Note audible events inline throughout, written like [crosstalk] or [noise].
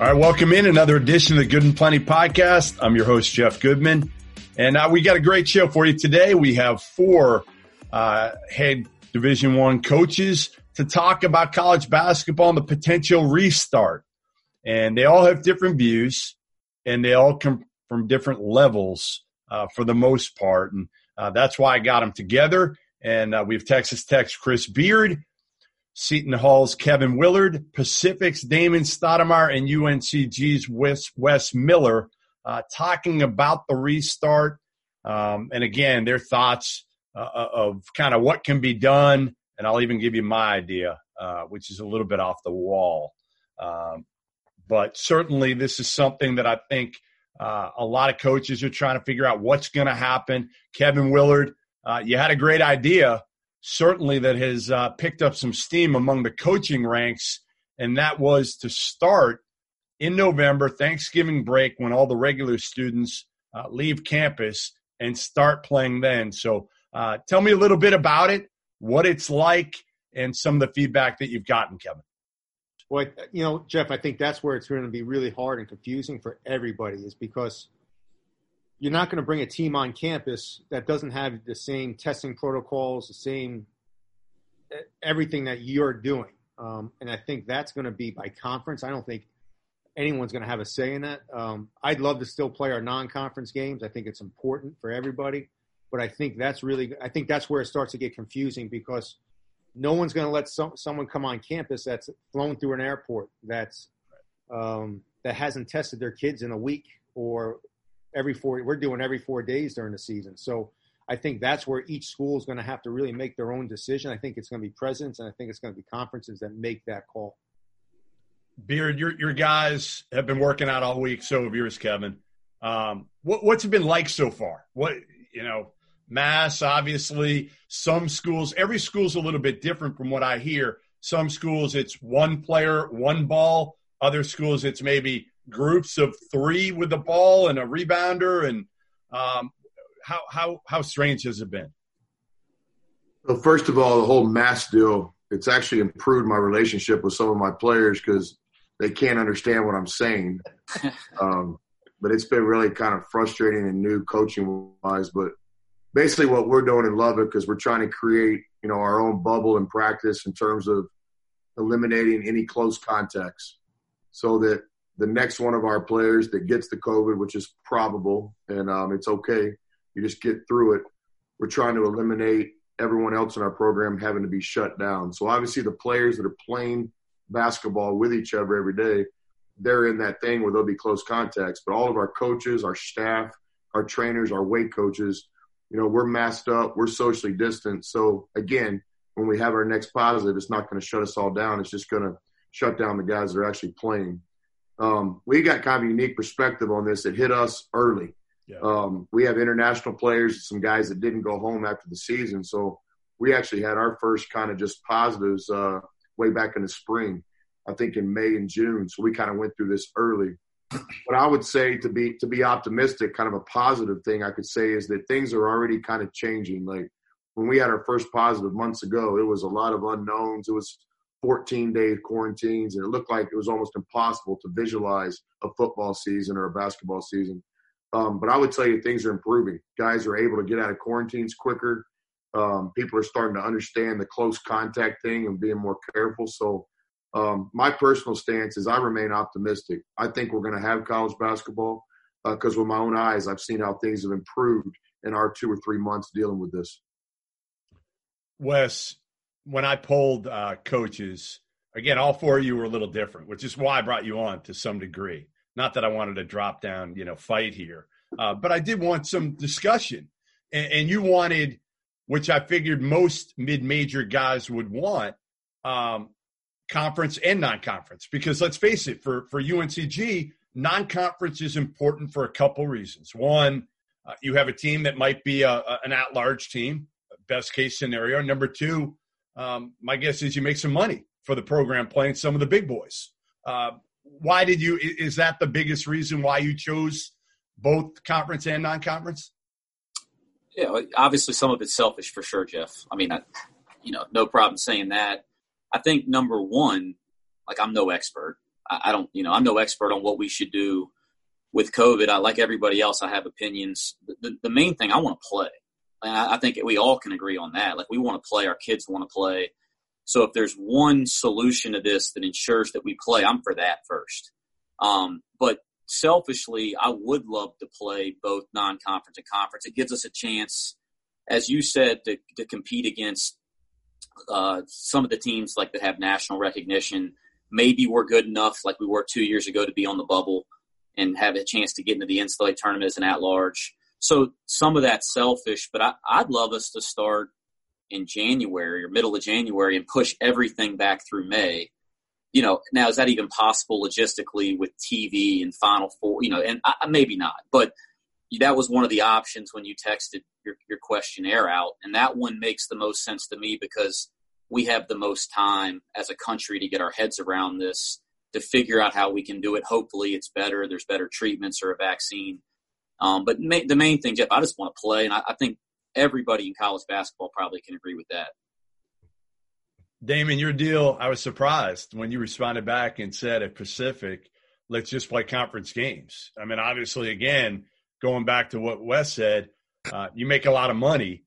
All right, welcome in another edition of the Good 'N Plenty podcast. I'm your host, Jeff Goodman. And uh, we got a great show for you today. We have four uh, head Division One coaches to talk about college basketball and the potential restart. And they all have different views, and they all come from different levels uh, for the most part. And uh, that's why I got them together. And uh, we have Texas Tech's Chris Beard, Seton Hall's Kevin Willard, Pacific's Damon Stoudamire, and UNCG's Wes, Wes Miller uh, talking about the restart. Um, and again, their thoughts uh, uh, of kind of what can be done. And I'll even give you my idea, uh, which is a little bit off the wall. Um, but certainly, this is something that I think uh, a lot of coaches are trying to figure out what's going to happen. Kevin Willard, uh, you had a great idea certainly that has uh, picked up some steam among the coaching ranks, and that was to start in November, Thanksgiving break, when all the regular students uh, leave campus and start playing then. So, uh, tell me a little bit about it, what it's like, and some of the feedback that you've gotten, Kevin. Well, you know, Jeff, I think that's where it's going to be really hard and confusing for everybody, is because you're not going to bring a team on campus that doesn't have the same testing protocols, the same everything that you're doing. Um, and I think that's going to be by conference. I don't think anyone's going to have a say in that. Um, I'd love to still play our non-conference games. I think it's important for everybody, but I think that's really, I think that's where it starts to get confusing because no one's going to let some, someone come on campus that's flown through an airport that's um, that hasn't tested their kids in a week or every four. We're doing every four days during the season. So I think that's where each school is going to have to really make their own decision. I think it's going to be presidents and I think it's going to be conferences that make that call. Beard, your your guys have been working out all week. So have yours, Kevin. Um, what, what's it been like so far? What you know, Mass obviously. Some schools, every school's a little bit different from what I hear. Some schools it's one player, one ball. Other schools it's maybe groups of three with the ball and a rebounder? And um, how how how strange has it been? Well, first of all, the whole mass deal. It's actually improved my relationship with some of my players because they can't understand what I'm saying. [laughs] um, but it's been really kind of frustrating and new coaching wise. But basically, what we're doing and love it because we're trying to create you know our own bubble in practice in terms of eliminating any close contacts, so that the next one of our players that gets the COVID, which is probable, and um, it's okay. You just get through it. We're trying to eliminate everyone else in our program having to be shut down. So obviously, the players that are playing basketball with each other every day, they're in that thing where they'll be close contacts. But all of our coaches, our staff, our trainers, our weight coaches, you know, we're masked up, we're socially distant. So again, when we have our next positive, it's not going to shut us all down. It's just going to shut down the guys that are actually playing um, we got kind of a unique perspective on this. It hit us early. Yeah. Um, we have international players, some guys that didn't go home after the season. So we actually had our first kind of just positives uh, way back in the spring, I think in May and June. So we kind of went through this early. But I would say to be to be optimistic, kind of a positive thing I could say is that things are already kind of changing. Like when we had our first positive months ago, it was a lot of unknowns. It was 14 day quarantines, and it looked like it was almost impossible to visualize a football season or a basketball season. Um, but I would tell you things are improving. Guys are able to get out of quarantines quicker. Um, people are starting to understand the close contact thing and being more careful. So, um, my personal stance is I remain optimistic. I think we're going to have college basketball because uh, with my own eyes, I've seen how things have improved in our two or three months dealing with this. Wes, when I polled uh, coaches, again, all four of you were a little different, which is why I brought you on to some degree. Not that I wanted to drop down, you know, fight here, uh, but I did want some discussion. And, and, you wanted, which I figured most mid-major guys would want, um, conference and non-conference. Because let's face it, for for UNCG, non-conference is important for a couple reasons. One, uh, you have a team that might be a, a, an at-large team, best case scenario. Number two, um, my guess is you make some money for the program playing some of the big boys. Uh, why did you? Is that the biggest reason why you chose both conference and non-conference? Yeah, obviously some of it's selfish for sure, Jeff. I mean, I, you know, no problem saying that. I think number one, like I'm no expert. I, I don't, you know, I'm no expert on what we should do with COVID. I like everybody else. I have opinions. The, the, the main thing I want to play. And I, think we all can agree on that. Like we want to play. Our kids want to play. So if there's one solution to this that ensures that we play, I'm for that first. Um, but selfishly, I would love to play both non-conference and conference. It gives us a chance, as you said, to, to compete against uh, some of the teams like that have national recognition. Maybe we're good enough, like we were two years ago, to be on the bubble and have a chance to get into the NCAA tournament as an at-large. So some of that's selfish, but I, I'd love us to start in January or middle of January and push everything back through May. You know, now is that even possible logistically with TV and Final Four? You know, and I, maybe not, but that was one of the options when you texted your, your questionnaire out, and that one makes the most sense to me because we have the most time as a country to get our heads around this to figure out how we can do it. Hopefully, it's better. There's better treatments or a vaccine. Um, but ma- the main thing, Jeff, I just want to play, and I, I think everybody in college basketball probably can agree with that. Damon, your deal, I was surprised when you responded back and said at Pacific, let's just play conference games. I mean, obviously, again, going back to what Wes said, uh, you make a lot of money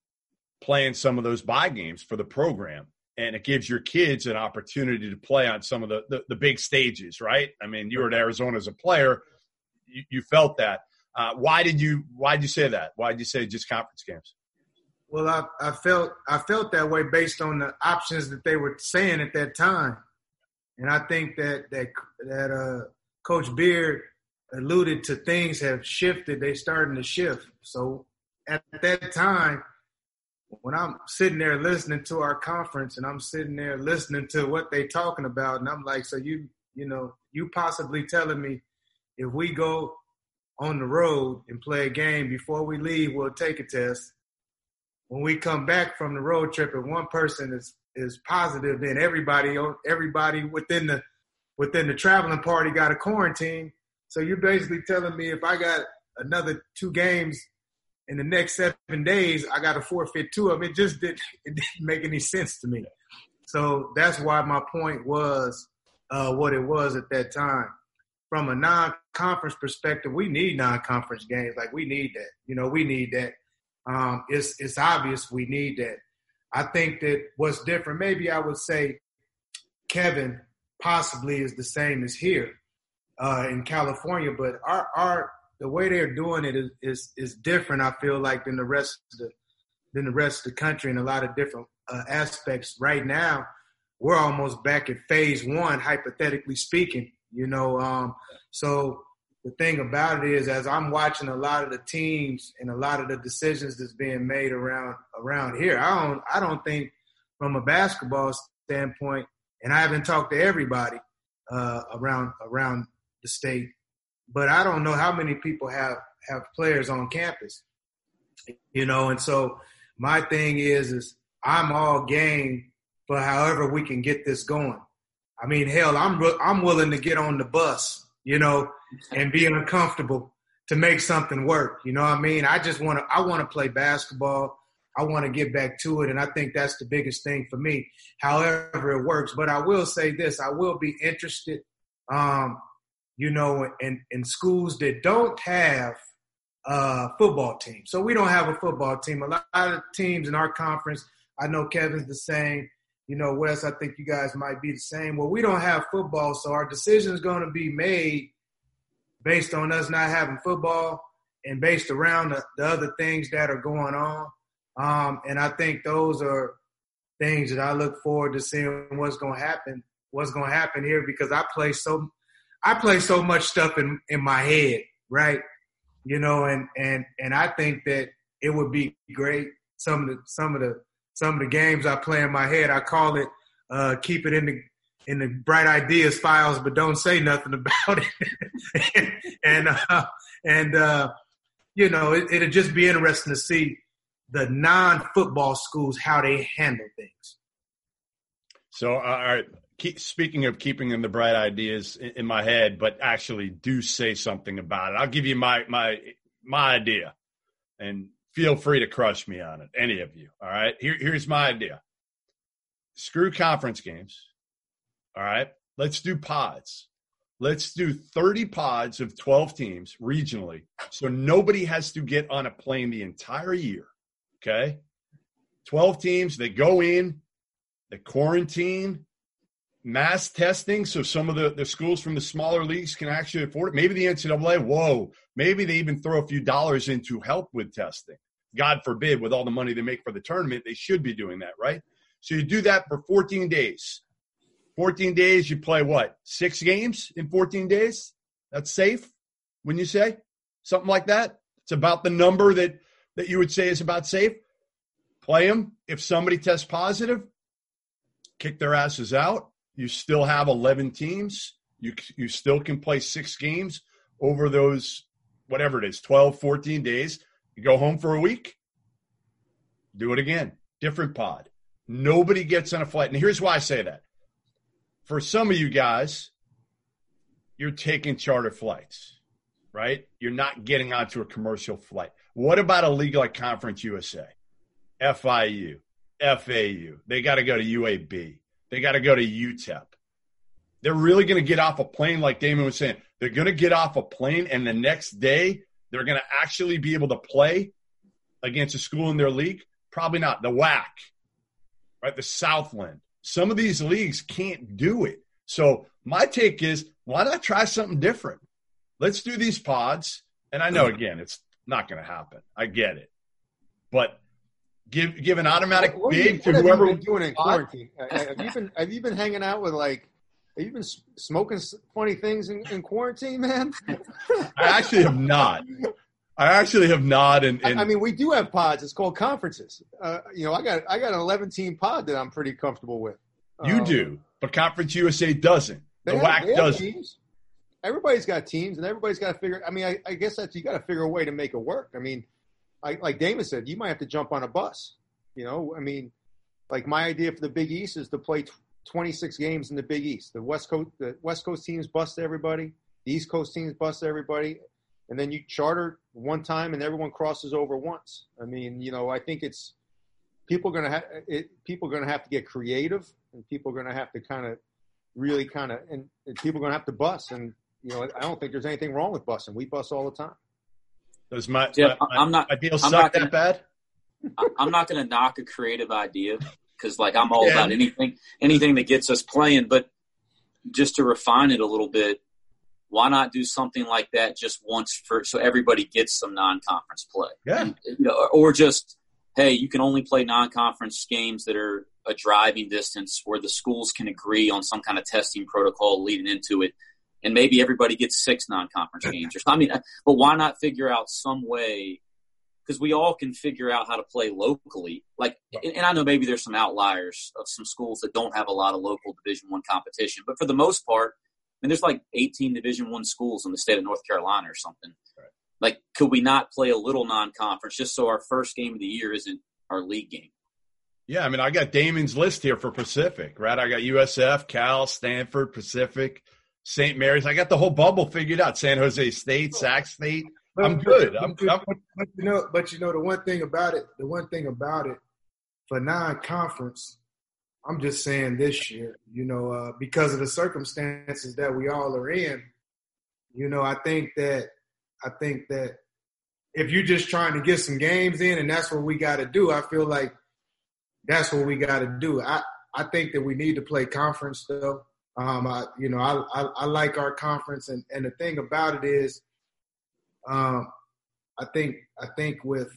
playing some of those buy games for the program. And it gives your kids an opportunity to play on some of the, the, the big stages, right? I mean, you were at Arizona as a player. You, you felt that. Uh, why did you why did you say that? Why did you say just conference games? Well, I, I felt I felt that way based on the options that they were saying at that time, and I think that that that uh, Coach Beard alluded to things have shifted. They starting to shift. So at that time, when I'm sitting there listening to our conference, and I'm sitting there listening to what they talking about, and I'm like, so you you know you possibly telling me if we go on the road and play a game before we leave, we'll take a test when we come back from the road trip and one person is is positive, then everybody everybody within the within the traveling party got a quarantine. So you're basically telling me if I got another two games in the next seven days, I got to forfeit two of them. It just didn't, [laughs] it didn't make any sense to me. So that's why my point was uh, what it was at that time. From a non-conference perspective, we need non-conference games. Like we need that. You know, we need that um, it's it's obvious we need that. I think that what's different, maybe I would say Kevin possibly is the same as here uh, in California, but our our the way they're doing it is, is is different. I feel like than the rest of the than the rest of the country in a lot of different uh, aspects. Right now, we're almost back at phase one, hypothetically speaking. You know, um, so the thing about it is, as I'm watching a lot of the teams and a lot of the decisions that's being made around around here, I don't I don't think from a basketball standpoint, and I haven't talked to everybody uh, around around the state, but I don't know how many people have have players on campus, you know. And so my thing is, is I'm all game for however we can get this going. I mean, hell, I'm I'm willing to get on the bus, you know, and be uncomfortable to make something work. You know what I mean? I just want to I want to play basketball. I want to get back to it, and I think that's the biggest thing for me. However, it works. But I will say this: I will be interested, um, you know, in in schools that don't have a football team. So we don't have a football team. A lot of teams in our conference. I know Kevin's the same. You know, Wes, I think you guys might be the same. Well, we don't have football, so our decision is going to be made based on us not having football and based around the, the other things that are going on. Um, and I think those are things that I look forward to seeing what's going to happen, what's going to happen here because I play so, I play so much stuff in, in my head, right? You know, and, and, and I think that it would be great. Some of the, some of the, some of the games I play in my head, I call it, uh, keep it in the, in the bright ideas files, but don't say nothing [laughs] about it. and, and, uh, and, uh, you know, it, it'd just be interesting to see the non-football schools how they handle things. So, uh, all right. Keep, speaking of keeping in the bright ideas in, in, my head, but actually do say something about it. I'll give you my my my idea, and feel free to crush me on it, any of you. All right. Here, here's my idea. Screw conference games. All right. Let's do pods. Let's do 30 pods of 12 teams regionally. So nobody has to get on a plane the entire year. Okay. 12 teams, they go in, they quarantine, mass testing. So some of the, the schools from the smaller leagues can actually afford it. Maybe the NCAA, whoa, maybe they even throw a few dollars in to help with testing. God forbid, with all the money they make for the tournament, they should be doing that, right? So you do that for 14 days. 14 days, you play what? Six games in 14 days? That's safe, when you say? Something like that? It's about the number that that you would say is about safe. Play them. If somebody tests positive, kick their asses out. You still have 11 teams. You, you still can play six games over those, whatever it is, 12, 14 days. You go home for a week, do it again. Different pod. Nobody gets on a flight. And here's why I say that. For some of you guys, you're taking charter flights, right? You're not getting onto a commercial flight. What about a league like Conference USA, FIU, FAU? They got to go to UAB. They got to go to UTEP. They're really going to get off a plane, like Damon was saying. They're going to get off a plane, and the next day they're going to actually be able to play against a school in their league. Probably not. The WAC, right? The Southland. Some of these leagues can't do it. So my take is, why not try something different? Let's do these pods. And I know mm-hmm. again, it's not going to happen. I get it, but give give an automatic what, what big you, to whoever. Have you been doing in quarantine? Have you been have you been hanging out with like? Have you been smoking funny things in, in quarantine, man? [laughs] I actually have not. I actually have not. And, and, I mean, we do have pods. It's called conferences. Uh, you know, I got I got an 11 team pod that I'm pretty comfortable with. You um, do, but Conference USA doesn't. The have, WAC doesn't. Teams everybody's got teams and everybody's got to figure. I mean, I, I guess that's you got to figure a way to make it work. I mean, I, like Damon said, you might have to jump on a bus. You know, I mean, like my idea for the Big East is to play 26 games in the Big East. The West Coast, the West Coast teams bust everybody. The East Coast teams bust everybody, and then you charter one time and everyone crosses over once. I mean, you know, I think it's people are going to have it, people are going to have to get creative, and people are going to have to kind of really kind of and, and people are going to have to bust and you know, I don't think there's anything wrong with busing. We bust all the time. Does my, my, I'm not, my deal I'm suck gonna, that bad? [laughs] I'm not going to knock a creative idea because, like, I'm all yeah. about anything, anything that gets us playing. But just to refine it a little bit, why not do something like that just once for so everybody gets some non-conference play? Yeah, and, you know, or just hey, you can only play non-conference games that are a driving distance where the schools can agree on some kind of testing protocol leading into it and maybe everybody gets six non-conference games or something. I mean, but why not figure out some way? Because we all can figure out how to play locally. Like, and I know maybe there's some outliers of some schools that don't have a lot of local Division One competition, but for the most part, I mean, there's like 18 Division One schools in the state of North Carolina or something. Right. Like, could we not play a little non-conference just so our first game of the year isn't our league game? Yeah, I mean, I got Damon's list here for Pacific, right? I got USF, Cal, Stanford, Pacific. St. Mary's. I got the whole bubble figured out. San Jose State, Sac State. I'm good. I'm, I'm, but you know, but you know, the one thing about it, the one thing about it, for non-conference, I'm just saying this year, you know, uh, because of the circumstances that we all are in, you know, I think that I think that if you're just trying to get some games in and that's what we got to do, I feel like that's what we got to do. I I think that we need to play conference though. Um, I, you know, I, I, I like our conference, and, and the thing about it is, um, I think I think with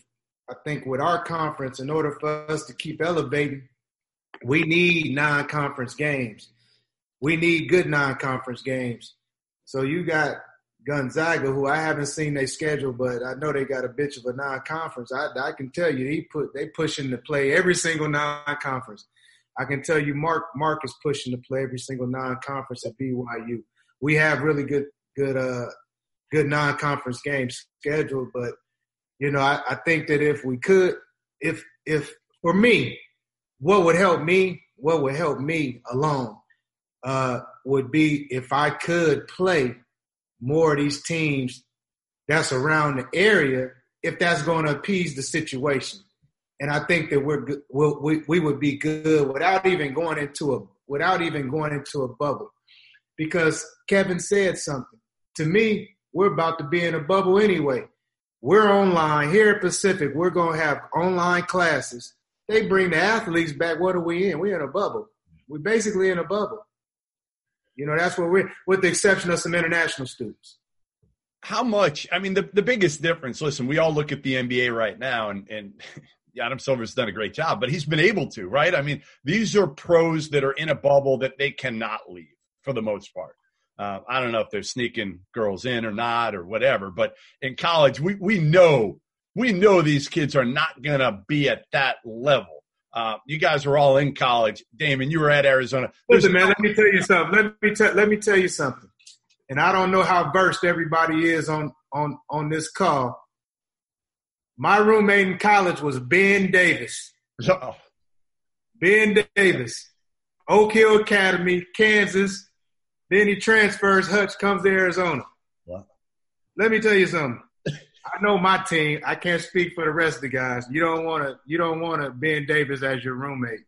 I think with our conference, in order for us to keep elevating, we need non-conference games. We need good non-conference games. So you got Gonzaga, who I haven't seen their schedule, but I know they got a bitch of a non-conference. I, I can tell you, he put they pushing to play every single non-conference. I can tell you, Mark Mark is pushing to play every single non-conference at BYU. We have really good good uh good non-conference games scheduled, but you know, I, I think that if we could, if if for me, what would help me, what would help me alone, uh, would be if I could play more of these teams that's around the area, if that's going to appease the situation. And I think that we're we'll, we we would be good without even going into a without even going into a bubble, because Kevin said something to me. We're about to be in a bubble anyway. We're online here at Pacific. We're going to have online classes. They bring the athletes back. What are we in? We're in a bubble. We're basically in a bubble. You know, that's what we're, with the exception of some international students. How much? I mean, the, the biggest difference, listen, we all look at the NBA right now, and, and [laughs] Adam Silver's done a great job, but he's been able to, right? I mean, these are pros that are in a bubble that they cannot leave for the most part. Uh, I don't know if they're sneaking girls in or not or whatever, but in college, we, we know, we know these kids are not going to be at that level. Uh, you guys are all in college. Damon, you were at Arizona. There's Listen, man, let me tell you something. Let me tell, let me tell you something. And I don't know how versed everybody is on, on, on this call. My roommate in college was Ben Davis. Oh. [laughs] Ben Davis, Oak Hill Academy, Kansas, then he transfers. Hutch comes to Arizona. What? Let me tell you something. I know my team. I can't speak for the rest of the guys. You don't want to. You don't want to Ben Davis as your roommate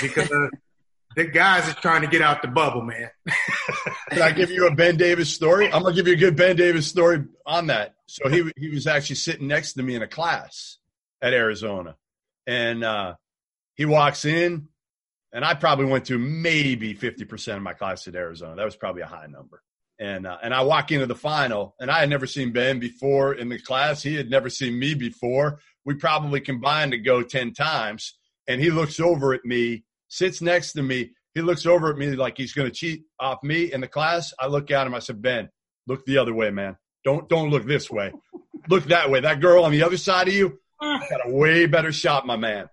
because [laughs] the guys is trying to get out the bubble, man. [laughs] Can I give you a Ben Davis story? I'm gonna give you a good Ben Davis story on that. So he he was actually sitting next to me in a class at Arizona, and uh, he walks in and I probably went to maybe 50% of my class at Arizona. That was probably a high number. And, uh, and I walk into the final and I had never seen Ben before in the class. He had never seen me before. We probably combined to go 10 times. And he looks over at me, sits next to me. He looks over at me like he's going to cheat off me in the class. I look at him. I said, Ben, look the other way, man. Don't, don't look this way. Look that way. That girl on the other side of you [laughs] got a way better shot, my man.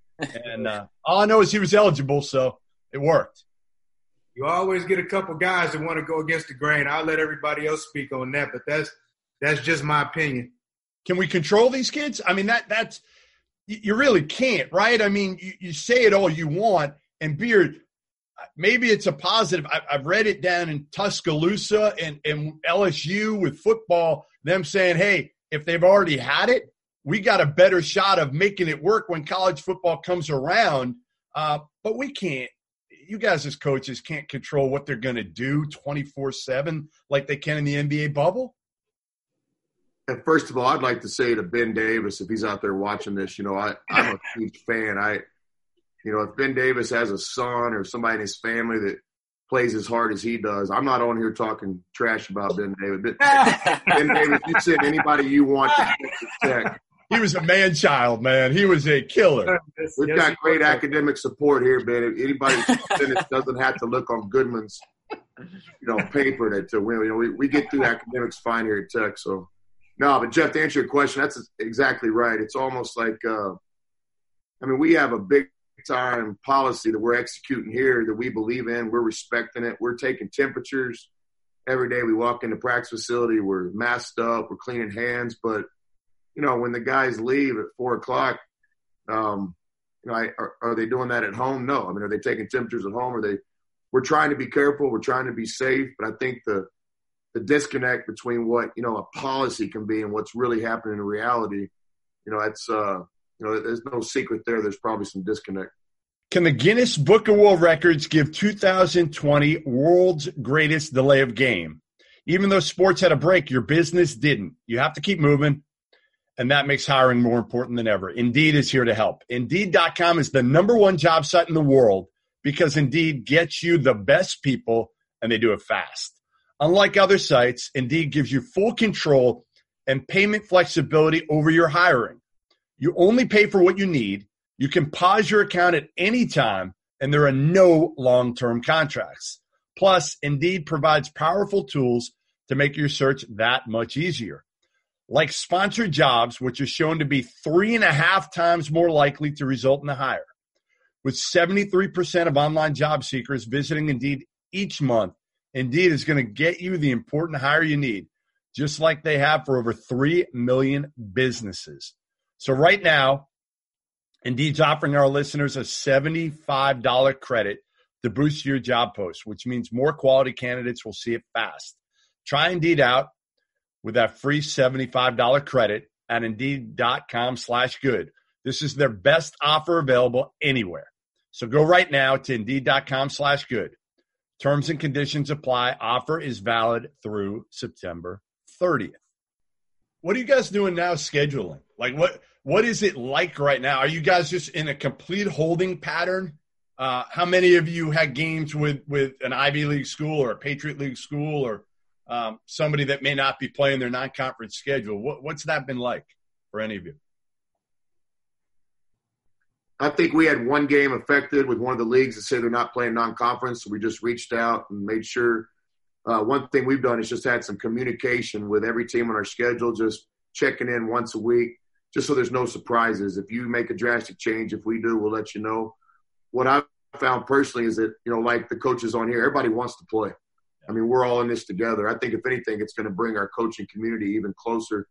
And uh, all I know is he was eligible, so it worked. You always get a couple guys that want to go against the grain. I'll let everybody else speak on that, but that's that's just my opinion. Can we control these kids? I mean, that that's you really can't, right? I mean, you, you say it all you want, and Beard, maybe it's a positive. I, have read it down in Tuscaloosa and, and LSU with football, them saying, hey, if they've already had it, we got a better shot of making it work when college football comes around. Uh, but we can't. You guys, as coaches, can't control what they're going to do 24 7 like they can in the NBA bubble. And first of all, I'd like to say to Ben Davis, if he's out there watching this, you know, I, I'm a [laughs] huge fan. I, you know, if Ben Davis has a son or somebody in his family that plays as hard as he does, I'm not on here talking trash about Ben Davis. ben Davis, you send anybody you want to [laughs] check he was a man child, man. He was a killer. We've yes, got great academic support here, man. Anybody that doesn't have to look on Goodman's, you know, paper to, to win. You know, we, we get through academics fine here at Tech. So, no, but Jeff, to answer your question, that's exactly right. It's almost like, uh, I mean, we have a big time policy that we're executing here that we believe in. We're respecting it. We're taking temperatures every day. We walk in the practice facility. We're masked up. We're cleaning hands, but – you know, when the guys leave at four o'clock, um, you know, I, are, are, they doing that at home? No. I mean, are they taking temperatures at home? Are they? We're trying to be careful. We're trying to be safe. But I think the the disconnect between what you know a policy can be and what's really happening in reality, you know, that's uh, you know, there's no secret there. There's probably some disconnect. Can the Guinness Book of World Records give 2020 world's greatest delay of game? Even though sports had a break, your business didn't. You have to keep moving, and that makes hiring more important than ever. Indeed is here to help. Indeed.com is the number one job site in the world because Indeed gets you the best people, and they do it fast. Unlike other sites, Indeed gives you full control and payment flexibility over your hiring. You only pay for what you need. You can pause your account at any time, and there are no long term contracts. Plus, Indeed provides powerful tools to make your search that much easier. Like sponsored jobs, which are shown to be three and a half times more likely to result in a hire. With 73% of online job seekers visiting Indeed each month, Indeed is going to get you the important hire you need, just like they have for over 3 million businesses. So right now, Indeed's offering our listeners a $75 credit to boost your job post, which means more quality candidates will see it fast. Try Indeed out with that free $75 credit at Indeed.com slash good. This is their best offer available anywhere. So go right now to Indeed.com slash good. Terms and conditions apply. Offer is valid through September 30th. What are you guys doing now scheduling? Like what what is it like right now? Are you guys just in a complete holding pattern? Uh, how many of you had games with with an Ivy League school or a Patriot League school or um, somebody that may not be playing their non-conference schedule? What, what's that been like for any of you? I think we had one game affected with one of the leagues that say they're not playing non-conference. So we just reached out and made sure. Uh, one thing we've done is just had some communication with every team on our schedule, just checking in once a week, just so there's no surprises. If you make a drastic change, if we do, we'll let you know. What I've found personally is that you know, like the coaches on here, everybody wants to play. I mean, we're all in this together. I think if anything, it's going to bring our coaching community even closer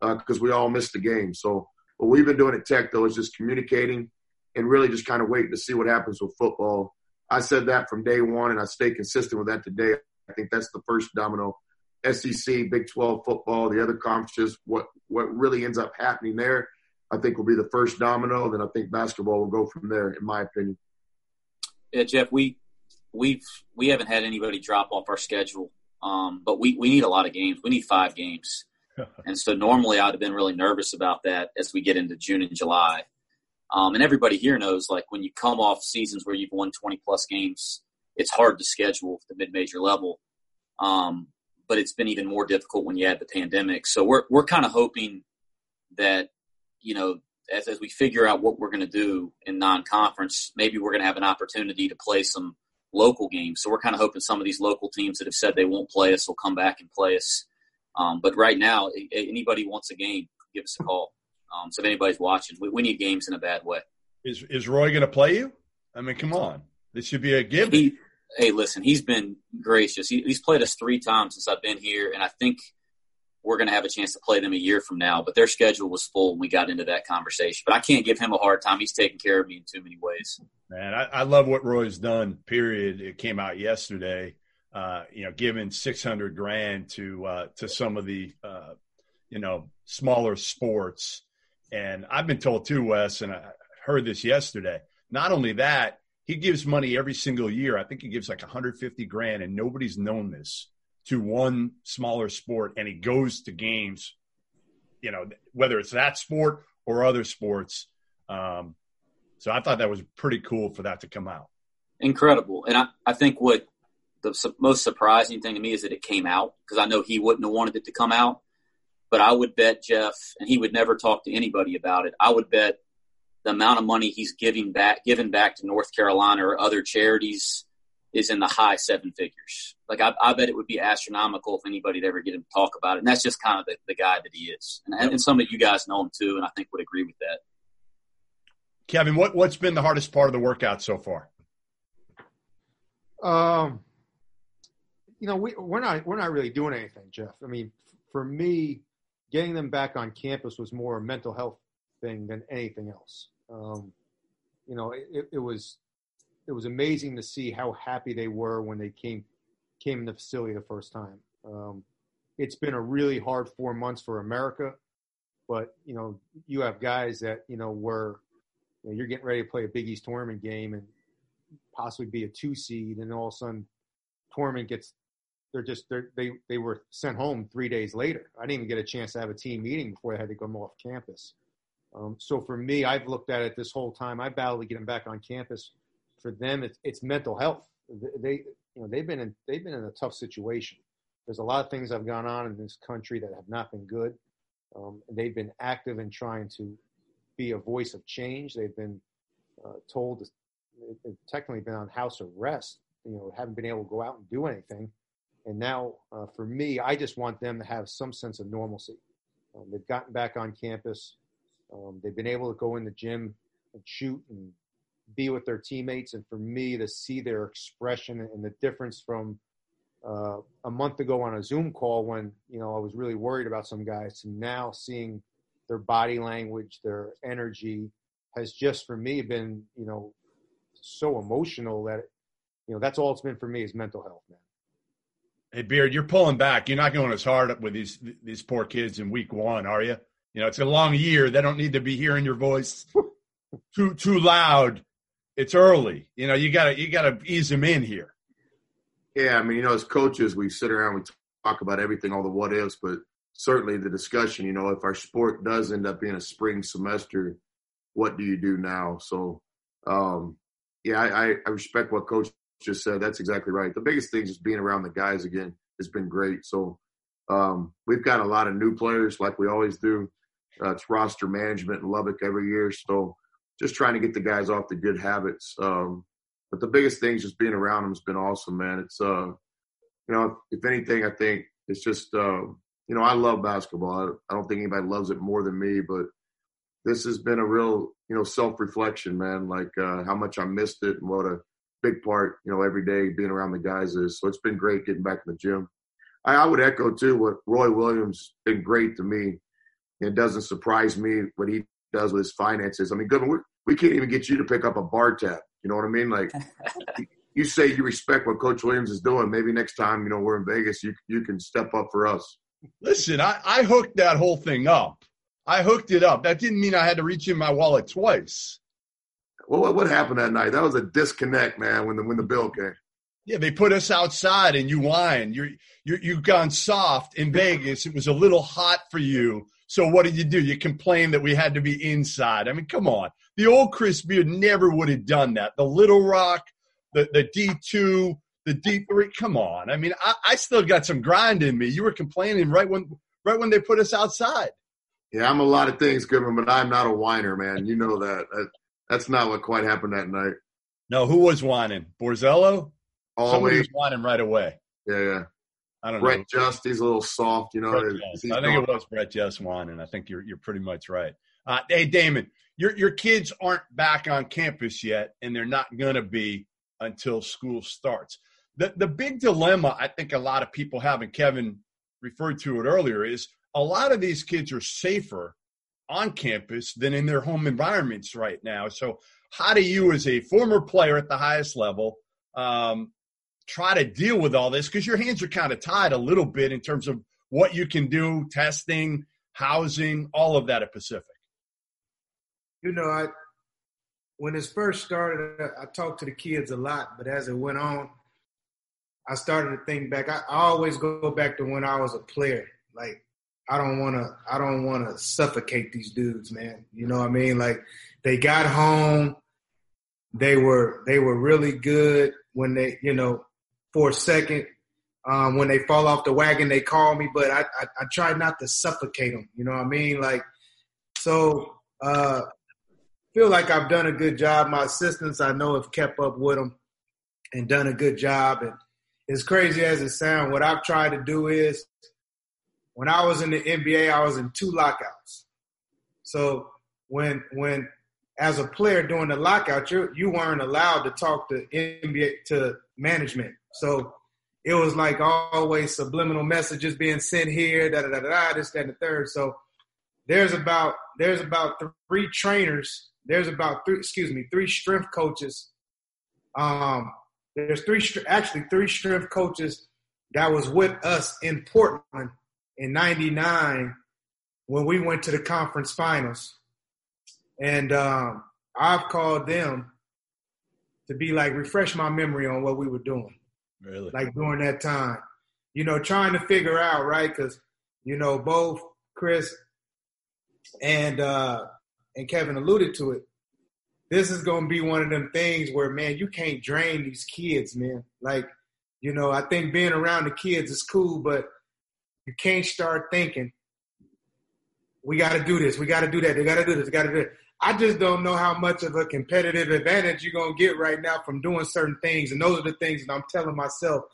because uh, we all miss the game. So what we've been doing at Tech though is just communicating and really just kind of waiting to see what happens with football. I said that from day one, and I stay consistent with that today. I think that's the first domino. SEC, Big 12 football, the other conferences, what what really ends up happening there, I think will be the first domino. Then I think basketball will go from there, in my opinion. Yeah, Jeff, we we've we haven't had anybody drop off our schedule, um, but we we need a lot of games. We need five games, [laughs] and so normally I'd have been really nervous about that as we get into June and July. Um, and everybody here knows, like when you come off seasons where you've won 20 plus games, it's hard to schedule the mid-major level. Um, but it's been even more difficult when you add the pandemic. So we're we're kind of hoping that you know as as we figure out what we're going to do in non-conference, maybe we're going to have an opportunity to play some local games. So we're kind of hoping some of these local teams that have said they won't play us will come back and play us. Um, but right now, anybody wants a game, give us a call. Um, so if anybody's watching, we, we, need games in a bad way. Is is Roy going to play you? I mean, come on, this should be a given. He, hey, listen, he's been gracious. He, he's played us three times since I've been here, and I think we're going to have a chance to play them a year from now. But their schedule was full when we got into that conversation. But I can't give him a hard time. He's taken care of me in too many ways. Man, I, I love what Roy's done. Period. It came out yesterday. Uh, you know, giving six hundred grand to uh, to some of the uh, you know smaller sports and I've been told too, Wes, and I heard this yesterday. Not only that, he gives money every single year. I think he gives like 150 grand, and nobody's known this to one smaller sport, and he goes to games. You know, whether it's that sport or other sports. Um, so I thought that was pretty cool for that to come out. Incredible, and I, I think what the su- most surprising thing to me is that it came out because I know he wouldn't have wanted it to come out. But I would bet Jeff, and he would never talk to anybody about it. I would bet the amount of money he's giving back, given back to North Carolina or other charities is in the high seven figures. Like I, I bet it would be astronomical if anybody'd ever get him to talk about it. And that's just kind of the, the guy that he is. And, and some of you guys know him too, and I think would agree with that. Kevin, what, what's been the hardest part of the workout so far? Um, you know, we, we're not we're not really doing anything, Jeff. I mean, for me, getting them back on campus was more a mental health thing than anything else. Um, you know, it, it, was it was amazing to see how happy they were when they came came in the facility the first time. Um, it's been a really hard four months for America, but you know you have guys that you know were you know, you're getting ready to play a Big East tournament game and possibly be a two seed, and all of a sudden tournament gets they're just they're, they they were sent home three days later. I didn't even get a chance to have a team meeting before I had to come off campus. Um, so for me, I've looked at it this whole time. I battled to get them back on campus. For them, it's, it's mental health. They, you know, they've been in they've been in a tough situation. There's a lot of things that have gone on in this country that have not been good. Um, they've been active in trying to be a voice of change. They've been uh, told they've technically been on house arrest. You know, haven't been able to go out and do anything. And now, uh, for me, I just want them to have some sense of normalcy. Um, they've gotten back on campus. Um, they've been able to go in the gym and shoot and be with their teammates. And for me to see their expression and the difference from uh, a month ago on a Zoom call when you know I was really worried about some guys to now seeing their body language, their energy has just for me been you know so emotional that you know that's all it's been for me is mental health, man. Hey Beard, you're pulling back. You're not going as hard with these these poor kids in week one, are you? You know, it's a long year. They don't need to be hearing your voice [laughs] too too loud. It's early. You know, you gotta you gotta ease them in here. Yeah, I mean, you know, as coaches, we sit around, we talk about everything, all the what ifs, but certainly the discussion. You know, if our sport does end up being a spring semester, what do you do now? So, um, yeah, I, I respect what Coach just said. That's exactly right. The biggest thing is just being around the guys again It's been great. So um, we've got a lot of new players, like we always do. Uh, it's roster management in Lubbock every year. So just trying to get the guys off the good habits. Um, but the biggest thing is just being around them has been awesome, man. It's, uh, you know, if anything, I think it's just, uh, you know, I love basketball. I, I don't think anybody loves it more than me, but this has been a real, you know, self reflection, man. Like uh, how much I missed it and what a big part, you know, every day being around the guys is. So it's been great getting back in the gym. I, I would echo too what Roy Williams been great to me. It doesn't surprise me what he does with his finances. I mean, good, we can't even get you to pick up a bar tab. You know what I mean? Like [laughs] you say you respect what Coach Williams is doing. Maybe next time, you know, we're in Vegas, you you can step up for us. Listen, I, I hooked that whole thing up. I hooked it up. That didn't mean I had to reach in my wallet twice. Well, what, what happened that night? That was a disconnect, man. When the when the bill came. Yeah, they put us outside and you whined. You're, you you've gone soft in Vegas. It was a little hot for you. So what did you do? You complained that we had to be inside. I mean, come on. The old Chris Beard never would have done that. The Little Rock, the, the D2, the D3. Come on. I mean, I, I still got some grind in me. You were complaining right when right when they put us outside. Yeah, I'm a lot of things, Goodman, but I'm not a whiner, man. You know that. that that's not what quite happened that night. No, who was whining? Borzello? Always. Somebody was whining right away. Yeah, yeah. I don't Brett know. Brett Just, he's a little soft, you know. I think it was Brett Just whining. I think you're you're pretty much right. Uh, hey, Damon, your your kids aren't back on campus yet, and they're not going to be until school starts. The the big dilemma I think a lot of people have, and Kevin referred to it earlier, is a lot of these kids are safer on campus than in their home environments right now. So, how do you, as a former player at the highest level, um, try to deal with all this? Because your hands are kind of tied a little bit in terms of what you can do, testing, housing, all of that at Pacific. You know, I when it first started, I talked to the kids a lot, but as it went on, I started to think back. I, I always go back to when I was a player. Like I don't want to I don't want to suffocate these dudes, man. You know what I mean? Like they got home, they were they were really good when they, you know, for a second um, when they fall off the wagon, they call me, but I, I, I try not to suffocate them. You know what I mean? Like, so uh, feel like I've done a good job. My assistants, I know, have kept up with them and done a good job. And as crazy as it sounds, what I've tried to do is when I was in the NBA, I was in two lockouts. So when when as a player during the lockout, you you weren't allowed to talk to NBA to management. So it was like always subliminal messages being sent here, da da da da, this, that, and the third. So there's about there's about three trainers. There's about three, excuse me, three strength coaches. Um, there's three actually three strength coaches that was with us in Portland in 99 when we went to the conference finals. And um, I've called them to be like, refresh my memory on what we were doing. Really? Like during that time. You know, trying to figure out, right? Because, you know, both Chris and uh and Kevin alluded to it. This is gonna be one of them things where man, you can't drain these kids, man. Like, you know, I think being around the kids is cool, but you can't start thinking, we gotta do this, we gotta do that, they gotta do this, they gotta do it. I just don't know how much of a competitive advantage you're gonna get right now from doing certain things. And those are the things that I'm telling myself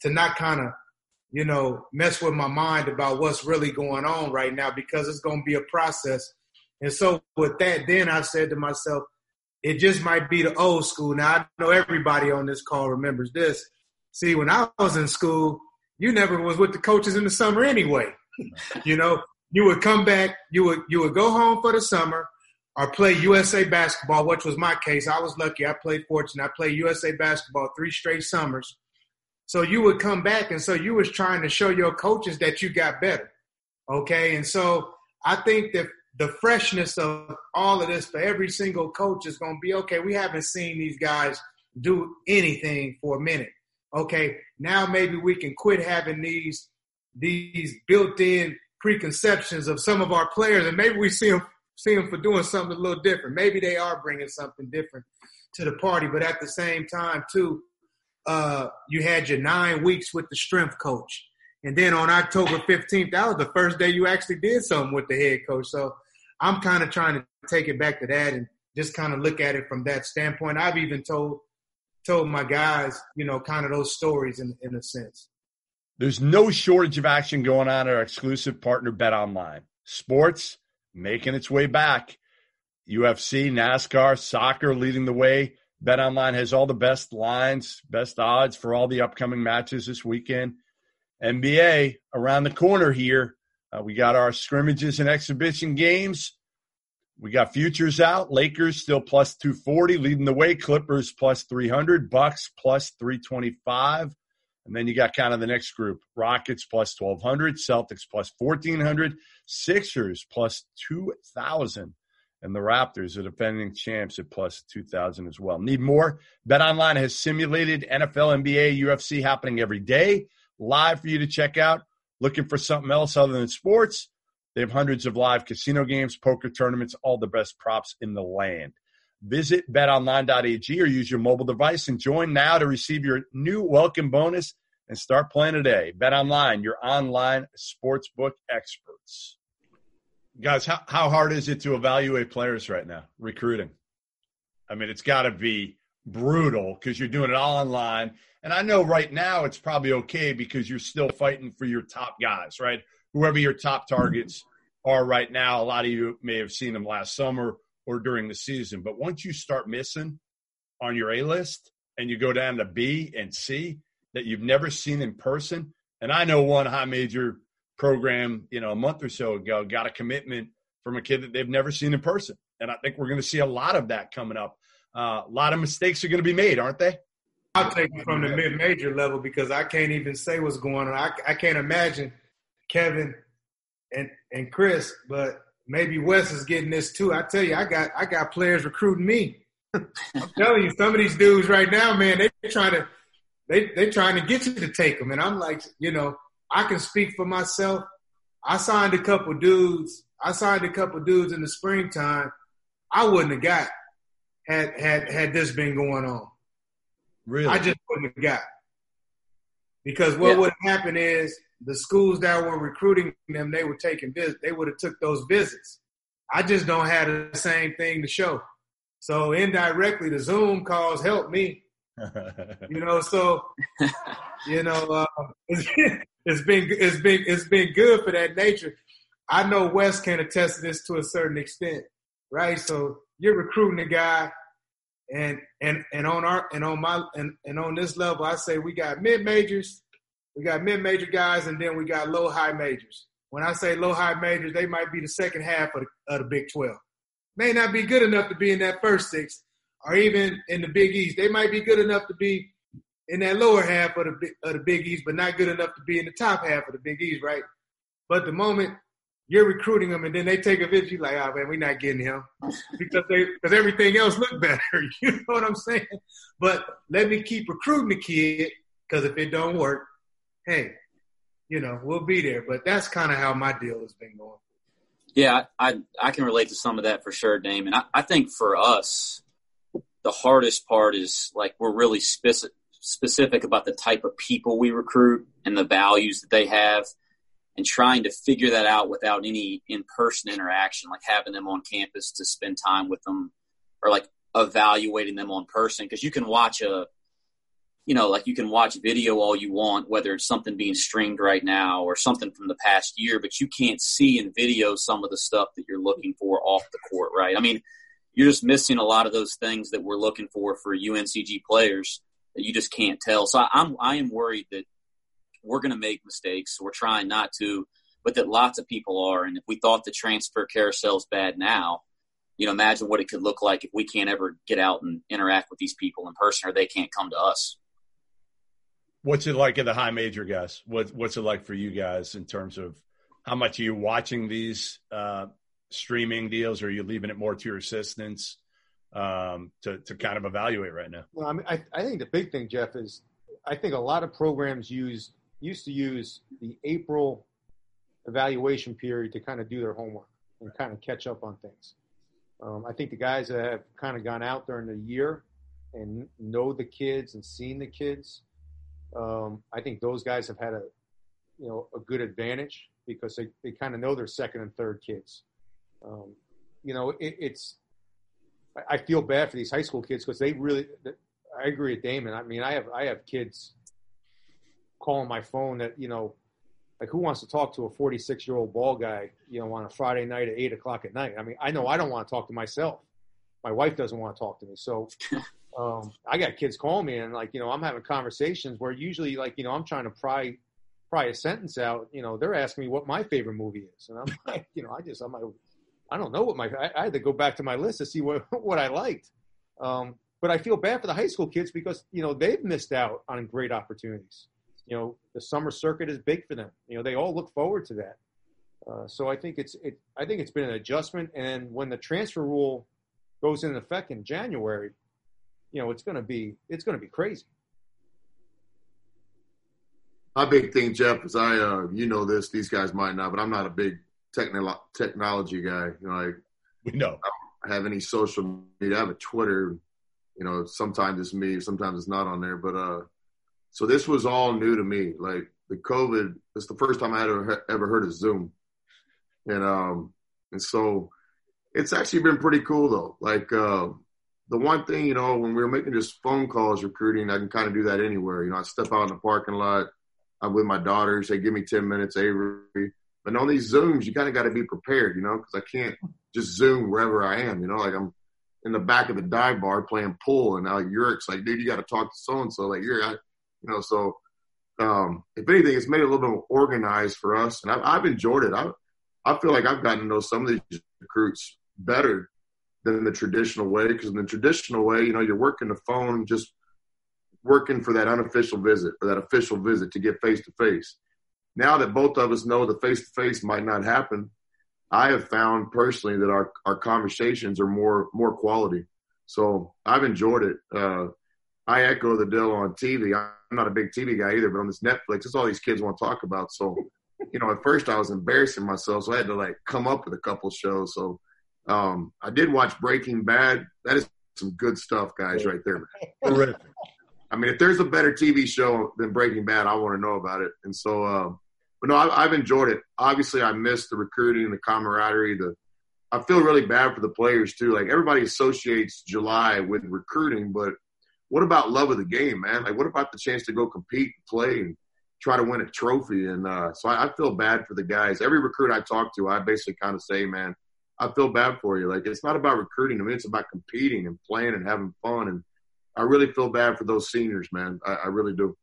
to not kind of, you know, mess with my mind about what's really going on right now because it's gonna be a process. And so with that, then I said to myself, it just might be the old school. Now I know everybody on this call remembers this. See, when I was in school, you never was with the coaches in the summer anyway. [laughs] you know, you would come back, you would you would go home for the summer or play USA basketball, which was my case. I was lucky. I played fortune. I played USA basketball three straight summers. So you would come back, and so you was trying to show your coaches that you got better. Okay, and so I think that the freshness of all of this for every single coach is going to be okay. We haven't seen these guys do anything for a minute. Okay, now maybe we can quit having these these built-in preconceptions of some of our players, and maybe we see them see them for doing something a little different. Maybe they are bringing something different to the party, but at the same time, too, uh, you had your nine weeks with the strength coach. And then on October 15th, that was the first day you actually did something with the head coach. So I'm kind of trying to take it back to that and just kind of look at it from that standpoint. I've even told told my guys, you know, kind of those stories in in a sense. There's no shortage of action going on at our exclusive partner Bet Online. Sports making its way back. UFC, NASCAR, soccer leading the way. Bet Online has all the best lines, best odds for all the upcoming matches this weekend. NBA around the corner here. Uh, we got our scrimmages and exhibition games. We got futures out. Lakers still plus 240, leading the way. Clippers plus 300. Bucks plus 325. And then you got kind of the next group Rockets plus 1200, Celtics plus 1400, Sixers plus 2000, and the Raptors are defending champs at plus 2000 as well. Need more? Bet Online has simulated NFL, NBA, UFC happening every day, live for you to check out. Looking for something else other than sports? They have hundreds of live casino games, poker tournaments, all the best props in the land. Visit betonline.ag or use your mobile device and join now to receive your new welcome bonus and start playing today. Bet online, your online sportsbook experts. Guys, how, how hard is it to evaluate players right now, recruiting? I mean, it's got to be brutal because you're doing it all online. And I know right now it's probably okay because you're still fighting for your top guys, right? Whoever your top targets are right now, a lot of you may have seen them last summer or during the season. But once you start missing on your A list and you go down to B and C that you've never seen in person, and I know one high major program, you know, a month or so ago got a commitment from a kid that they've never seen in person. And I think we're going to see a lot of that coming up. Uh, a lot of mistakes are going to be made, aren't they? I'll take it from the mid-major level because I can't even say what's going on. I, I can't imagine Kevin and and Chris, but maybe Wes is getting this too. I tell you, I got I got players recruiting me. [laughs] I'm telling you, some of these dudes right now, man, they're trying to they they trying to get you to take them, and I'm like, you know, I can speak for myself. I signed a couple dudes. I signed a couple dudes in the springtime. I wouldn't have got had had had this been going on. Really, I just wouldn't have got because what yeah. would happen is the schools that were recruiting them, they were taking visits. They would have took those visits. I just don't have the same thing to show. So indirectly, the Zoom calls help me. [laughs] you know, so you know, uh, it's, it's been it's been it's been good for that nature. I know Wes can attest to this to a certain extent, right? So you're recruiting a guy, and and and on our and on my and, and on this level, I say we got mid majors, we got mid major guys, and then we got low high majors. When I say low high majors, they might be the second half of the, of the Big Twelve. May not be good enough to be in that first six, or even in the Big East. They might be good enough to be in that lower half of the of the Big East, but not good enough to be in the top half of the Big East, right? But the moment you're recruiting them and then they take a visit, you're like, oh man, we're not getting him because they because everything else looked better. [laughs] You know what I'm saying? But let me keep recruiting the kid because if it don't work, hey, you know, we'll be there. But that's kind of how my deal has been going. Yeah, I I can relate to some of that for sure, Damon. I, I think for us, the hardest part is like we're really specific specific about the type of people we recruit and the values that they have and trying to figure that out without any in-person interaction like having them on campus to spend time with them or like evaluating them on person. Because you can watch a you know like you can watch video all you want whether it's something being streamed right now or something from the past year but you can't see in video some of the stuff that you're looking for off the court right? I mean you're just missing a lot of those things that we're looking for for uncg players that you just can't tell. So i'm i am worried that we're going to make mistakes. We're trying not to, but that lots of people are. And if we thought the transfer carousel is bad now, you know, imagine what it could look like if we can't ever get out and interact with these people in person or they can't come to us. What's it like in the high major guys? What, what's it like for you guys in terms of how much are you watching these uh, streaming deals or are you leaving it more to your assistants um, to, to kind of evaluate right now? Well, I mean, I, I think the big thing, Jeff, is I think a lot of programs use used to use the April evaluation period to kind of do their homework and kind of catch up on things. Um, I think the guys that have kind of gone out during the year and know the kids and seen the kids, um, I think those guys have had a, you know, a good advantage because they, they kind of know their second and third kids. Um, you know, it, it's, I feel bad for these high school kids because they really, I agree with Damon. I mean, I have, I have kids calling my phone that you know like who wants to talk to a 46 year old ball guy you know on a friday night at 8 o'clock at night? I mean i know i don't want to talk to myself. My wife doesn't want to talk to me. So [laughs] um, i got kids calling me and like you know i'm having conversations where usually like you know i'm trying to pry pry a sentence out you know they're asking me what my favorite movie is. And i'm [laughs] like you know i just i'm like i don't know what my i, I had to go back to my list to see what [laughs] what i liked. Um, but i feel bad for the high school kids because you know they've missed out on great opportunities you know, the summer circuit is big for them. You know, they all look forward to that. Uh, so I think it's it. I think it's been an adjustment, and when the transfer rule goes into effect in January, you know, it's going to be it's going to be crazy. My big thing, Jeff, is I, uh, you know this, these guys might not, but I'm not a big technolo- technology guy. You know, I, we know. I don't have any social media. I have a Twitter. You know, sometimes it's me, sometimes it's not on there, but uh, so this was all new to me. Like the COVID, it's the first time I had ever, ever heard of Zoom. And, um, and so it's actually been pretty cool though. Like, uh, the one thing, you know, when we were making just phone calls recruiting, I can kind of do that anywhere. You know, I step out in the parking lot. I'm with my daughters. They give me 10 minutes, Avery. But on these Zooms, you kind of got to be prepared, you know, because I can't just Zoom wherever I am. You know, like I'm in the back of the dive bar playing pool, and now Yurik's like, dude, you got to talk to so and so. Like, you're, you know, so um, if anything, it's made it a little bit more organized for us, and I've, I've enjoyed it. I I feel like I've gotten to know some of these recruits better than the traditional way because in the traditional way, you know, you're working the phone, just working for that unofficial visit or that official visit to get face to face. Now that both of us know the face to face might not happen, I have found personally that our, our conversations are more more quality. So I've enjoyed it. Uh, I echo the deal on TV. I'm not a big TV guy either, but on this Netflix, it's all these kids want to talk about. So, you know, at first I was embarrassing myself, so I had to like come up with a couple shows. So, um, I did watch Breaking Bad. That is some good stuff, guys, right there. I mean, if there's a better TV show than Breaking Bad, I want to know about it. And so, uh, but no, I, have enjoyed it. Obviously, I miss the recruiting, the camaraderie. The I feel really bad for the players too. Like everybody associates July with recruiting, but what about love of the game, man? Like, what about the chance to go compete, and play, and try to win a trophy? And uh, so I, I feel bad for the guys. Every recruit I talk to, I basically kind of say, man, I feel bad for you. Like, it's not about recruiting. I mean, it's about competing and playing and having fun. And I really feel bad for those seniors, man. I, I really do.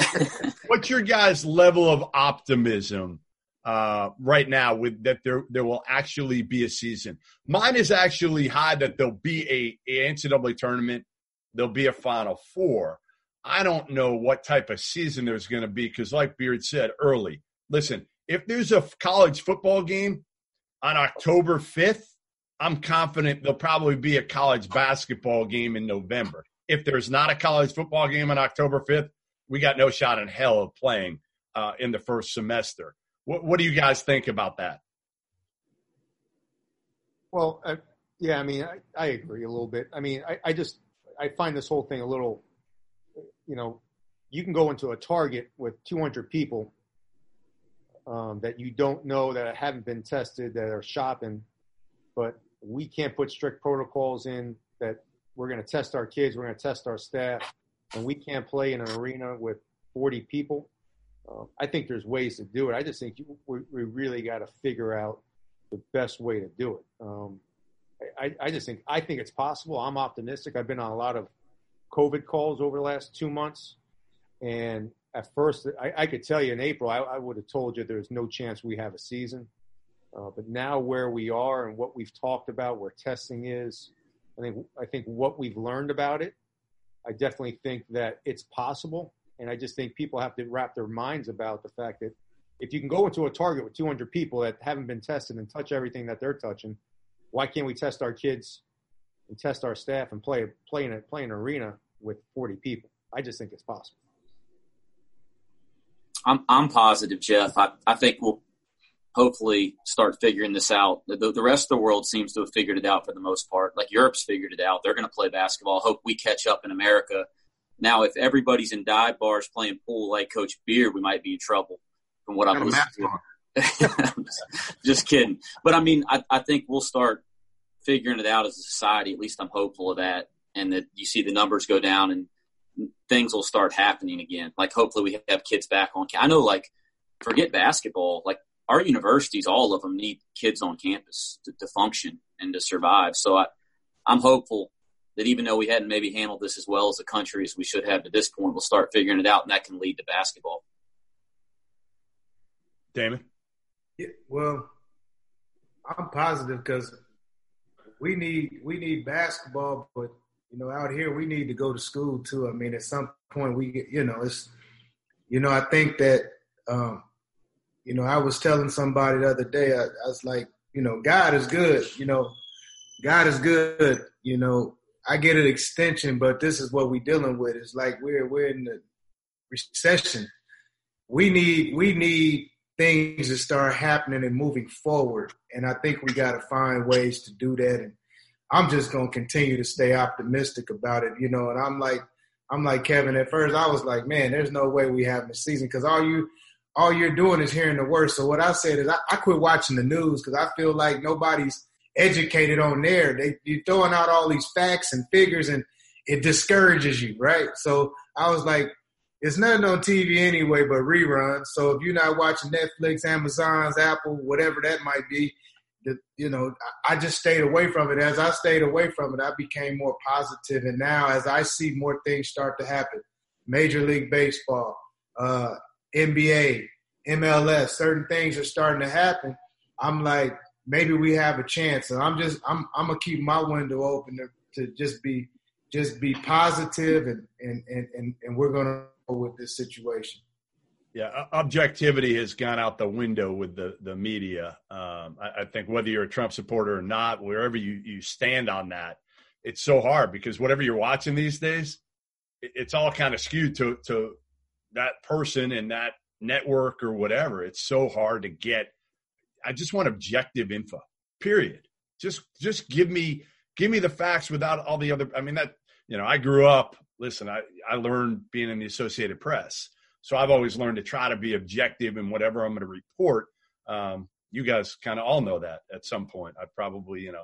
[laughs] What's your guys' level of optimism uh, right now with that there there will actually be a season? Mine is actually high that there'll be a, a NCAA tournament there'll be a Final Four. I don't know what type of season there's going to be because, like Beard said early, listen, if there's a college football game on October 5th, I'm confident there'll probably be a college basketball game in November. If there's not a college football game on October 5th, we got no shot in hell of playing uh, in the first semester. What, what do you guys think about that? Well, uh, yeah, I mean, I, I, agree a little bit. I mean, I, I just I find this whole thing a little, you know, you can go into a Target with 200 people um, that you don't know that haven't been tested that are shopping, but we can't put strict protocols in that we're going to test our kids, we're going to test our staff, and we can't play in an arena with 40 people. Uh, I think there's ways to do it. I just think you, we, we, really got to figure out the best way to do it. Um, I, I, just think I think it's possible. I'm optimistic. I've been on a lot of COVID calls over the last two months, and at first, I, I could tell you in April, I, I, would have told you there's no chance we have a season. Uh, but now where we are and what we've talked about, where testing is, I think I think what we've learned about it, I definitely think that it's possible. And I just think people have to wrap their minds about the fact that if you can go into a target with 200 people that haven't been tested and touch everything that they're touching, why can't we test our kids and test our staff and play play in a play in an arena with 40 people? I just think it's possible. I'm I'm positive, Jeff. I, I think we'll hopefully start figuring this out. The, the rest of the world seems to have figured it out for the most part. Like Europe's figured it out. They're going to play basketball. Hope we catch up in America. Now, if everybody's in dive bars playing pool like Coach Beard, we might be in trouble. From what I'm listening [laughs] Just kidding. But I mean, I, I think we'll start figuring it out as a society. At least I'm hopeful of that, and that you see the numbers go down and things will start happening again. Like hopefully we have kids back on. I know, like forget basketball. Like our universities, all of them need kids on campus to, to function and to survive. So I, I'm hopeful that even though we hadn't maybe handled this as well as a country as we should have to this point, we'll start figuring it out, and that can lead to basketball. Damon. Yeah, well, I'm positive because we need we need basketball, but you know, out here we need to go to school too. I mean, at some point we get, you know, it's, you know, I think that, um, you know, I was telling somebody the other day, I, I was like, you know, God is good, you know, God is good, you know, I get an extension, but this is what we're dealing with. It's like we're we're in the recession. We need we need things to start happening and moving forward, and I think we got to find ways to do that. And I'm just gonna continue to stay optimistic about it, you know. And I'm like, I'm like Kevin. At first, I was like, man, there's no way we have a season because all you, all you're doing is hearing the worst. So what I said is, I, I quit watching the news because I feel like nobody's educated on there. They you're throwing out all these facts and figures, and it discourages you, right? So I was like, it's nothing on TV anyway but reruns. So if you're not watching Netflix, Amazon's, Apple, whatever that might be, you know, I just stayed away from it. As I stayed away from it, I became more positive. And now, as I see more things start to happen, Major League Baseball, uh, NBA, MLS, certain things are starting to happen. I'm like, maybe we have a chance. And I'm just, I'm, I'm gonna keep my window open to, to just be, just be positive, and and and and we're gonna go with this situation. Yeah, objectivity has gone out the window with the the media. Um, I, I, think whether you're a Trump supporter or not, wherever you you stand on that, it's so hard because whatever you're watching these days, it, it's all kind of skewed to to that person and that network or whatever. It's so hard to get. I just want objective info. Period. Just just give me give me the facts without all the other. I mean that you know I grew up. Listen, I I learned being in the Associated Press so I've always learned to try to be objective in whatever I'm going to report. Um, you guys kind of all know that at some point. I've probably, you know,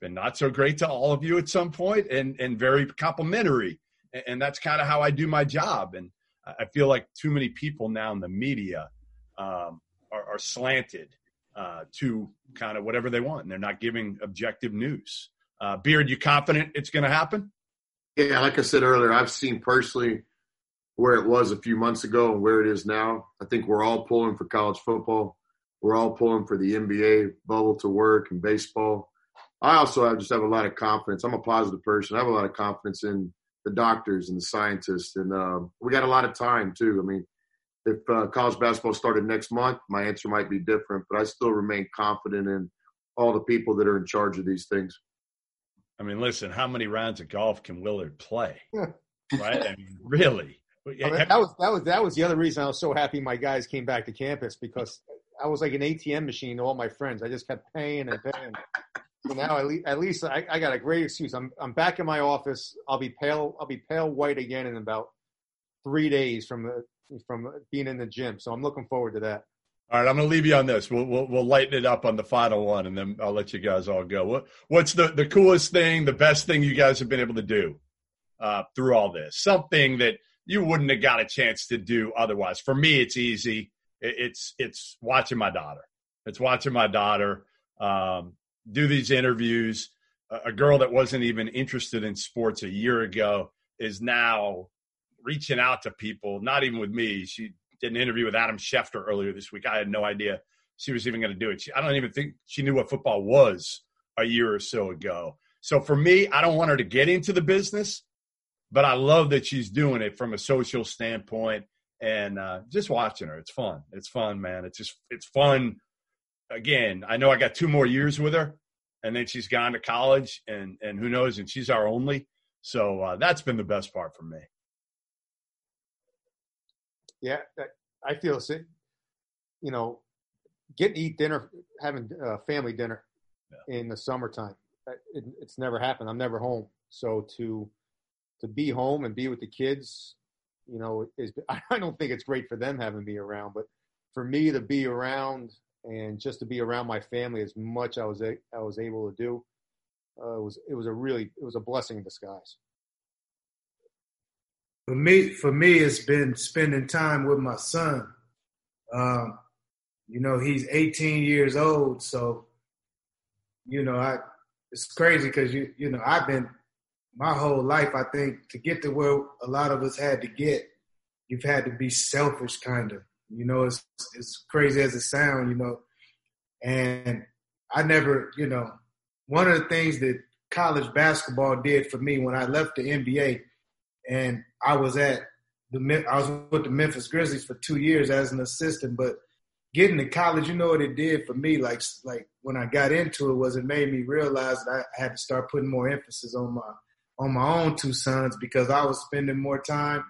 been not so great to all of you at some point and, and very complimentary. And, and that's kind of how I do my job. And I feel like too many people now in the media um, are, are, slanted uh, to kind of whatever they want, and they're not giving objective news. Uh, Beard, you confident it's going to happen? Yeah, like I said earlier, I've seen personally where it was a few months ago and where it is now. I think we're all pulling for college football. We're all pulling for the NBA bubble to work and baseball. I also have just have a lot of confidence. I'm a positive person. I have a lot of confidence in the doctors and the scientists. And uh, we got a lot of time too. I mean, if uh, college basketball started next month, my answer might be different, but I still remain confident in all the people that are in charge of these things. I mean, listen, how many rounds of golf can Willard play? right? [laughs] I mean, really. I mean, that was that was that was the other reason I was so happy my guys came back to campus because I was like an ATM machine to all my friends. I just kept paying and paying. So now at least, at least I, I, got a great excuse. I'm I'm back in my office. I'll be pale. I'll be pale white again in about three days from the from being in the gym. So I'm looking forward to that. All right, I'm going to leave you on this. We'll, we'll, we'll lighten it up on the final one, and then I'll let you guys all go. What what's the the coolest thing, the best thing you guys have been able to do uh, through all this? Something that you wouldn't have got a chance to do otherwise. For me, it's easy. It's it's watching my daughter. It's watching my daughter um, do these interviews. A girl that wasn't even interested in sports a year ago is now reaching out to people. Not even with me. She did an interview with Adam Schefter earlier this week. I had no idea she was even going to do it. She, I don't even think she knew what football was a year or so ago. So for me, I don't want her to get into the business but I love that she's doing it from a social standpoint and uh, just watching her. It's fun. It's fun, man. It's just it's fun. Again, I know I got two more years with her, and then she's gone to college, and and who knows? And she's our only. So uh, that's been the best part for me. Yeah, I feel you know, getting to eat dinner, having a family dinner yeah. in the summertime. It, it's never happened. I'm never home. So to to be home and be with the kids, you know, is [laughs] I don't think it's great for them having me around, but for me to be around and just to be around my family as much I was I was able to do, uh, it was it was a really it was a blessing in disguise. For me, for me, it's been spending time with my son. Um, you know, he's 18 years old, so you know, I it's crazy because you you know I've been my whole life, I think, to get to where a lot of us had to get, you've had to be selfish, kind of. You know, it's as crazy as it sounds, you know. And I never, you know, one of the things that college basketball did for me when I left the NBA, and I was at the I was with the Memphis Grizzlies for two years as an assistant, but getting to college, you know what it did for me. Like like when I got into it, was it made me realize that I had to start putting more emphasis on my on my own two sons because I was spending more time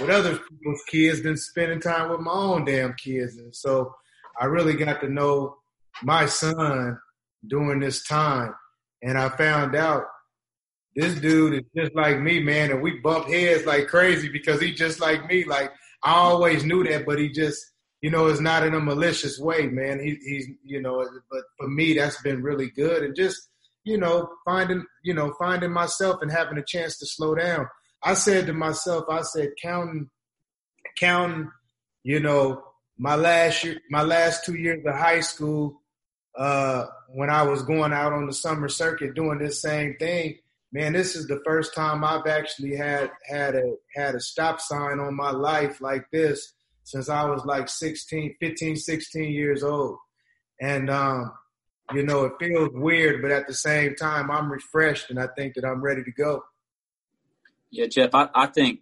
with other people's kids than spending time with my own damn kids. And so I really got to know my son during this time. And I found out this dude is just like me, man. And we bump heads like crazy because he's just like me. Like I always knew that, but he just, you know, it's not in a malicious way, man. He, he's, you know, but for me, that's been really good. And just, you know, finding, you know, finding myself and having a chance to slow down. I said to myself, I said, counting, counting, you know, my last year, my last two years of high school, uh, when I was going out on the summer circuit doing this same thing, man, this is the first time I've actually had had a had a stop sign on my life like this since I was like 16, 15, 16 years old. And um, you know, it feels weird, but at the same time, I'm refreshed and I think that I'm ready to go. Yeah, Jeff, I, I think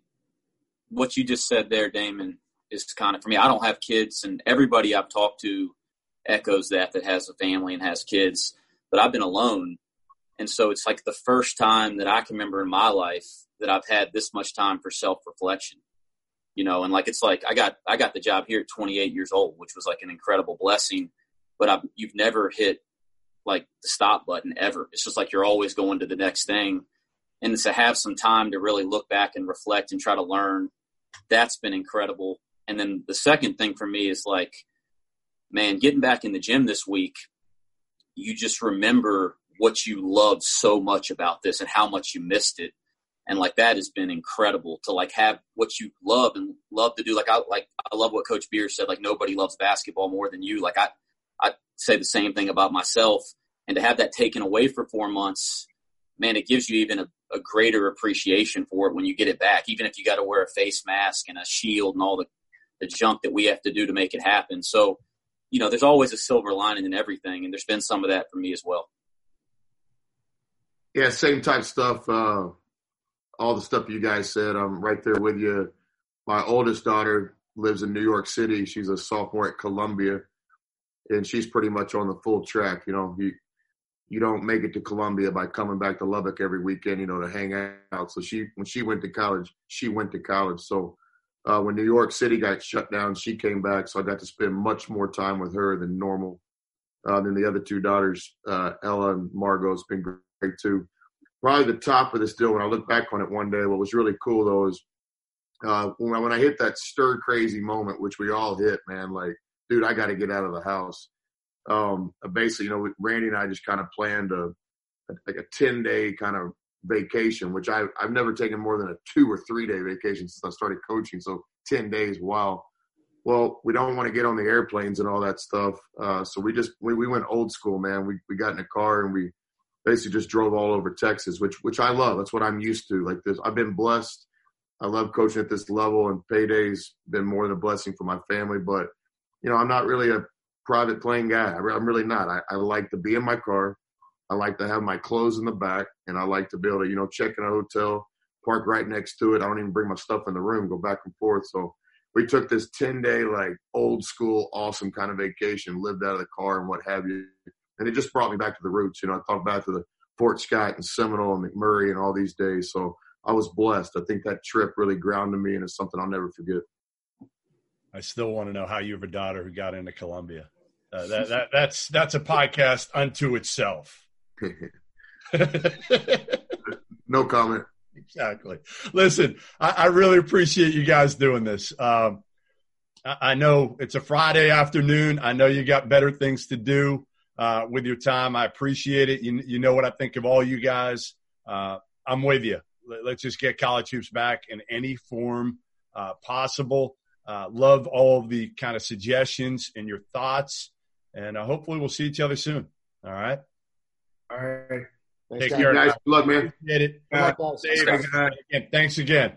what you just said there, Damon, is kind of for me. I don't have kids, and everybody I've talked to echoes that that has a family and has kids, but I've been alone. And so it's like the first time that I can remember in my life that I've had this much time for self reflection. You know, and like it's like I got I got the job here at 28 years old, which was like an incredible blessing. But I've, you've never hit like the stop button ever. It's just like you're always going to the next thing. And to have some time to really look back and reflect and try to learn, that's been incredible. And then the second thing for me is like, man, getting back in the gym this week, you just remember what you loved so much about this and how much you missed it. And like that has been incredible to like have what you love and love to do. Like I like I love what Coach Beard said. Like nobody loves basketball more than you. Like I I say the same thing about myself. And to have that taken away for four months, man, it gives you even a, a greater appreciation for it when you get it back, even if you got to wear a face mask and a shield and all the, the junk that we have to do to make it happen. So, you know, there's always a silver lining in everything. And there's been some of that for me as well. Yeah, same type stuff. Uh, all the stuff you guys said. I'm right there with you. My oldest daughter lives in New York City. She's a sophomore at Columbia, and she's pretty much on the full track. You know, you you don't make it to Columbia by coming back to Lubbock every weekend, you know, to hang out. So she when she went to college, she went to college. So uh, when New York City got shut down, she came back. So I got to spend much more time with her than normal. Uh, than the other two daughters, uh, Ella and Margot, has been too. Probably the top of this deal. When I look back on it one day, what was really cool though is uh, when, I, when I hit that stir crazy moment, which we all hit, man, like, dude, I got to get out of the house. Um, basically, you know, Randi and I just kind of planned a, like a 10 day kind of vacation, which I, I've never taken more than a two or three day vacation since I started coaching. So 10 days, wow. Well, we don't want to get on the airplanes and all that stuff. Uh, so we just, we, we went old school, man. We, we got in a car and we basically just drove all over Texas, which, which I love. That's what I'm used to. Like this, I've been blessed I love coaching at this level, and payday's been more than a blessing for my family. But you know, I'm not really a private plane guy. I'm really not. I, I like to be in my car. I like to have my clothes in the back, and I like to be able to, you know, check in a hotel, park right next to it. I don't even bring my stuff in the room, go back and forth. So we took this 10 day, like old school, awesome kind of vacation, lived out of the car and what have you. And it just brought me back to the roots. You know, I thought back to the Fort Scott and Seminole and McMurry and all these days. So I was blessed. I think that trip really grounded me, and it's something I'll never forget. I still want to know how you have a daughter who got into Columbia. Uh, that, that that's that's a podcast unto itself. [laughs] no comment. Exactly. Listen, I, I, really appreciate you guys doing this. Um, I, I, know it's a Friday afternoon. I know you got better things to do uh, with your time. I appreciate it. You, you know what I think of all you guys. Uh, I'm with you let's just get college hoops back in any form uh, possible. Uh, love all of the kind of suggestions and your thoughts, and uh, hopefully we'll see each other soon. All right. All right. Take care, guys. Good luck, man. Appreciate it. Again, thanks again.